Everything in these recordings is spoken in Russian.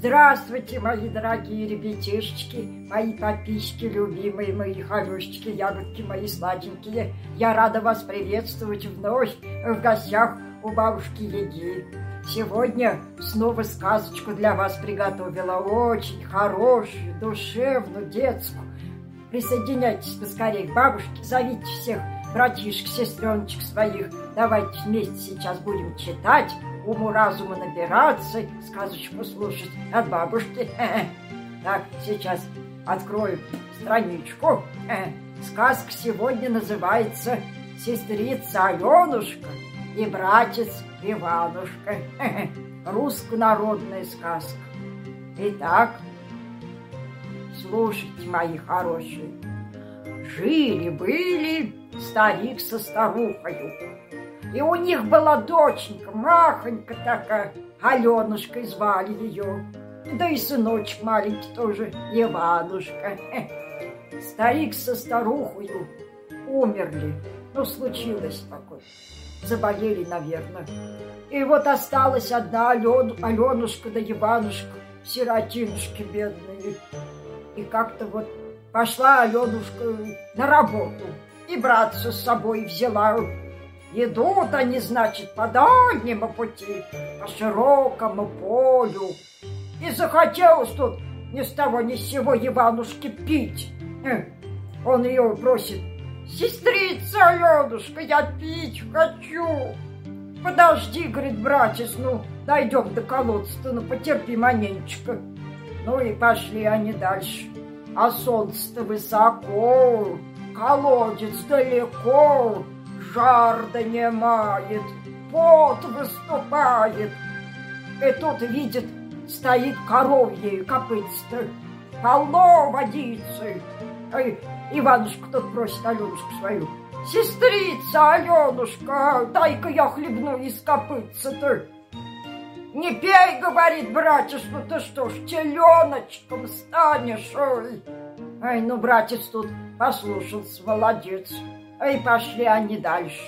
Здравствуйте, мои дорогие ребятишечки, мои подписчики, любимые мои хорошечки, ягодки мои сладенькие. Я рада вас приветствовать вновь в гостях у бабушки Яги. Сегодня снова сказочку для вас приготовила, очень хорошую, душевную, детскую. Присоединяйтесь поскорее к бабушке, зовите всех братишек, сестреночек своих. Давайте вместе сейчас будем читать, уму-разуму набираться, сказочку слушать от бабушки. Так, сейчас открою страничку. Сказка сегодня называется «Сестрица Аленушка и братец Иванушка». Русско-народная сказка. Итак, слушайте, мои хорошие. Жили-были старик со старухою. И у них была доченька, махонька такая, Аленушкой звали ее. Да и сыночек маленький тоже, Иванушка. Старик со старухою умерли. Ну, случилось такое. Заболели, наверное. И вот осталась одна Ален, Аленушка да Иванушка, сиротинушки бедные. И как-то вот пошла Аленушка на работу. И братца с собой взяла. Идут они, значит, по дальнему пути, по широкому полю. И захотелось тут ни с того ни с сего Иванушке пить. Э, он ее просит, сестрица Аленушка, я пить хочу. Подожди, говорит, братец, ну, дойдем до колодца ну, потерпи маненечко. Ну и пошли они дальше. А солнце-то высоко, колодец далеко, жар донимает, пот выступает. И тут видит, стоит коровье копытце, полно водицы. Ой, Иванушка тут просит Аленушку свою. Сестрица Аленушка, дай-ка я хлебну из копытца-то. Не пей, говорит братец, ну ты что ж, теленочком станешь, ой. Ай, ну братец тут послушался, молодец. И пошли они дальше.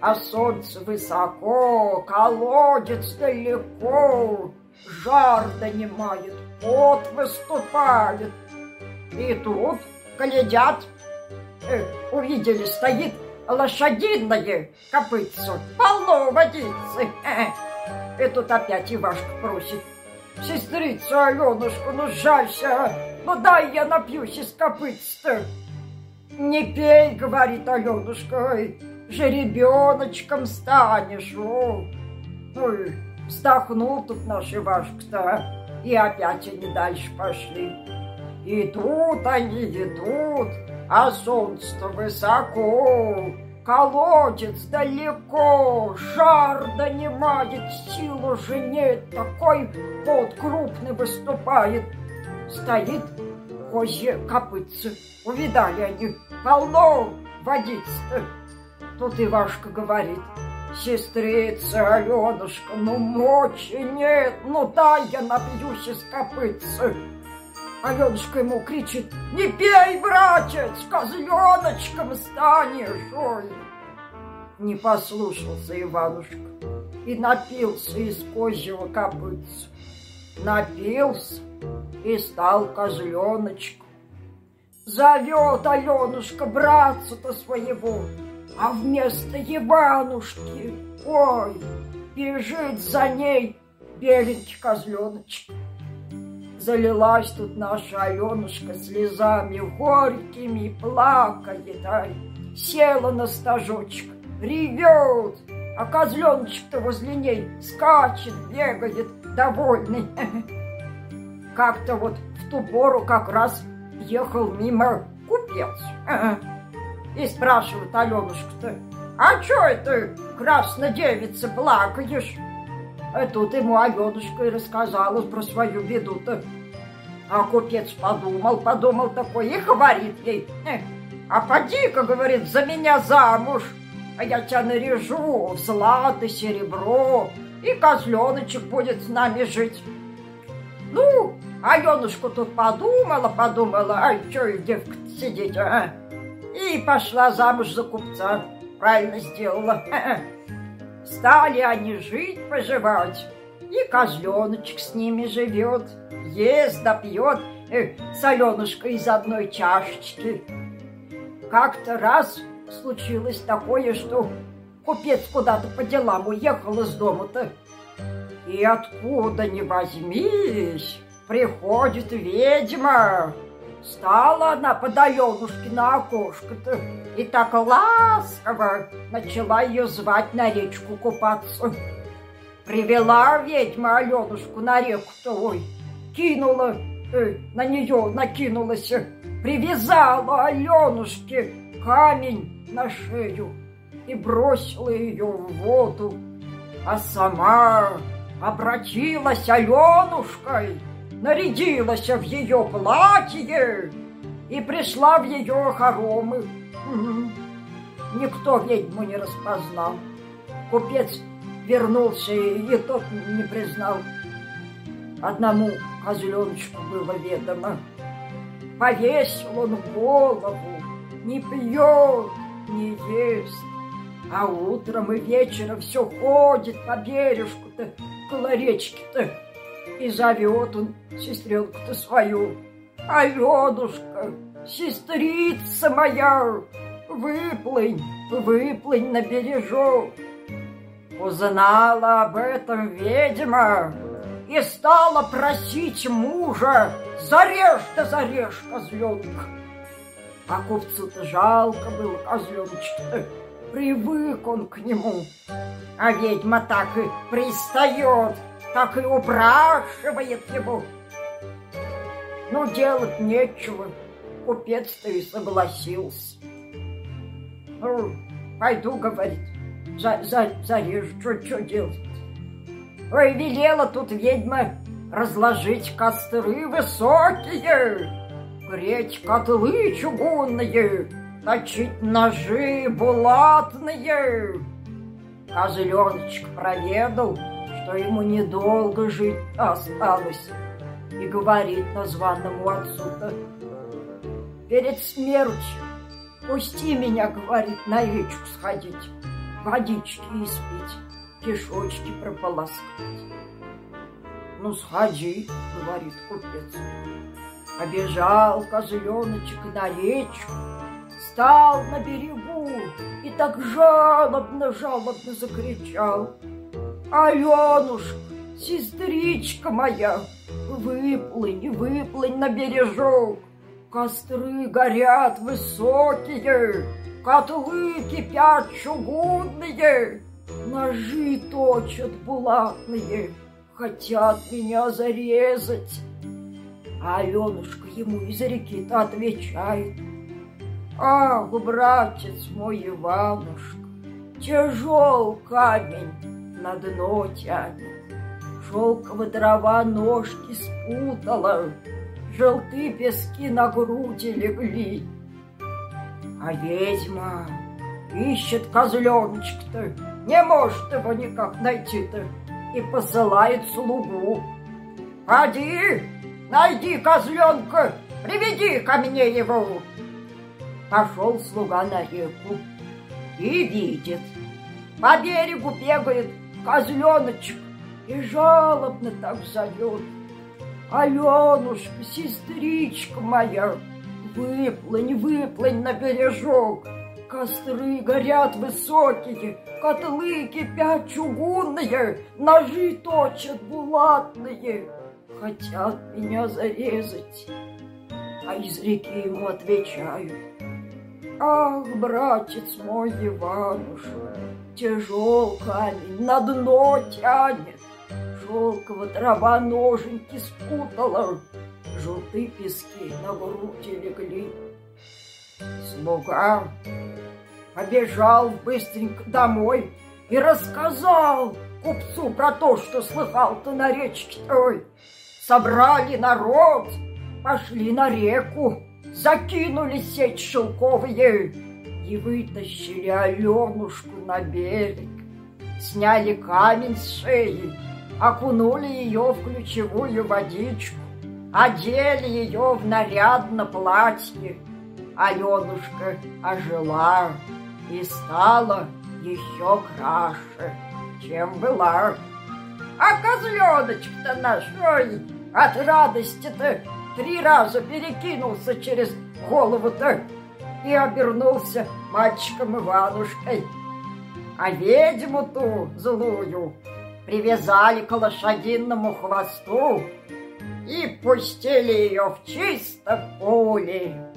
А солнце высоко, колодец далеко, жар донимает, пот выступает. И тут глядят, э, увидели, стоит лошадиное копытце, полно водицы. И тут опять Ивашка просит. Сестрица Аленушка, ну жалься, ну дай я напьюсь из копытца. Не пей, говорит Аленушка, ой, жеребеночком станешь. Ой, вздохнул тут наш Ивашка-то, и опять они дальше пошли. Идут они, идут, а солнце-то высоко, колодец далеко, жар донимает, сил уже нет, такой пот крупный выступает. Стоит козье копытце, увидали они, полно водицы. Тут Ивашка говорит, сестрица Аленушка, ну мочи нет, ну дай я напьюсь из копытца. Аленушка ему кричит, не пей, братец, козленочком станешь, ой. Не послушался Иванушка и напился из козьего копытца. Напился и стал козленочком. Зовет Аленушка братца-то своего, а вместо Иванушки, ой, бежит за ней беленький козленочек. Залилась тут наша Аленушка слезами горькими, плакает, ай. Села на стажочек, ревет, а козленочек-то возле ней скачет, бегает, довольный. Как-то вот в ту пору как раз ехал мимо купец. И спрашивает Аленушка-то, а что это, красная девица, плакаешь? А тут ему Аленушка и рассказала про свою беду-то. А купец подумал, подумал такой и говорит ей, а поди-ка, говорит, за меня замуж, а я тебя наряжу в злато, серебро, и козленочек будет с нами жить. Ну, Аленушка тут подумала, подумала, ай, что и девка сидеть, а? И пошла замуж за купца, правильно сделала. Стали они жить, поживать. И козленочек с ними живет, ест да пьет э, соленушка из одной чашечки. Как-то раз случилось такое, что купец куда-то по делам уехал из дома-то. И откуда ни возьмись, приходит ведьма. Стала она под Аленушки на окошко-то и так ласково начала ее звать на речку купаться. Привела ведьма Аленушку на реку-то, ой, кинула э, на нее, накинулась, привязала Аленушке камень на шею и бросила ее в воду, а сама обратилась Аленушкой, нарядилась в ее платье и пришла в ее хоромы. Никто ведьму не распознал. Купец вернулся, и тот не признал. Одному козленочку было ведомо. Повесил он голову, не пьет, не ест. А утром и вечером все ходит по бережку-то, около речки-то. И зовет он сестренку-то свою. Аленушка, сестрица моя, выплынь, выплынь на бережок. Узнала об этом ведьма и стала просить мужа, зарежь да зарежь козленка. А купцу-то жалко было козленочка привык он к нему. А ведьма так и пристает, так и упрашивает его. Ну, делать нечего, купец-то и согласился. Ну, пойду, говорит, за, за, зарежу, что делать? Ой, велела тут ведьма разложить костры высокие, греть котлы чугунные, точить ножи булатные. Козленочек проведал, что ему недолго жить осталось, и говорит названному отцу-то, перед смертью пусти меня, говорит, на речку сходить, водички испить, кишочки прополоскать. Ну, сходи, говорит купец. Побежал козленочек на речку, стал на берегу и так жалобно-жалобно закричал. Аленушка, сестричка моя, выплынь, выплынь на бережок. Костры горят высокие, котлы кипят чугунные, ножи точат булатные, хотят меня зарезать. А Аленушка ему из реки-то отвечает – Ах, братец мой Иванушка, Тяжел камень на дно тянет, Шелково дрова ножки спутала, Желтые пески на груди легли. А ведьма ищет козленочка-то, Не может его никак найти-то, И посылает слугу. Поди, найди козленка, приведи ко мне его. Пошел слуга на реку и видит. По берегу бегает козленочек и жалобно так зовет. Аленушка, сестричка моя, выплынь, выплынь на бережок. Костры горят высокие, котлы кипят чугунные, ножи точат булатные. Хотят меня зарезать, а из реки ему отвечают. Ах, братец мой Иванушка, Тяжел камень на дно тянет, Шелково трава ноженьки спутала, Желтые пески на груди легли. Слуга побежал быстренько домой И рассказал купцу про то, что слыхал-то на речке той. Собрали народ, пошли на реку, закинули сеть шелковые и вытащили Аленушку на берег. Сняли камень с шеи, окунули ее в ключевую водичку, одели ее в нарядно платье. Аленушка ожила и стала еще краше, чем была. А козленочек-то наш, ой, от радости-то три раза перекинулся через голову-то и обернулся мальчиком Иванушкой. А ведьму ту злую привязали к лошадиному хвосту и пустили ее в чисто поле.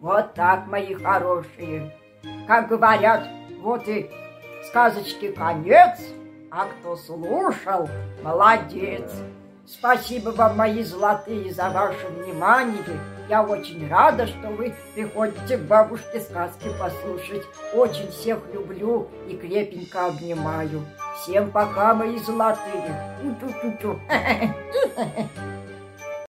Вот так, мои хорошие. Как говорят, вот и сказочки конец, а кто слушал, молодец. Спасибо вам, мои золотые, за ваше внимание. Я очень рада, что вы приходите к бабушке сказки послушать. Очень всех люблю и крепенько обнимаю. Всем пока, мои золотые. Ту-ту-ту-ту.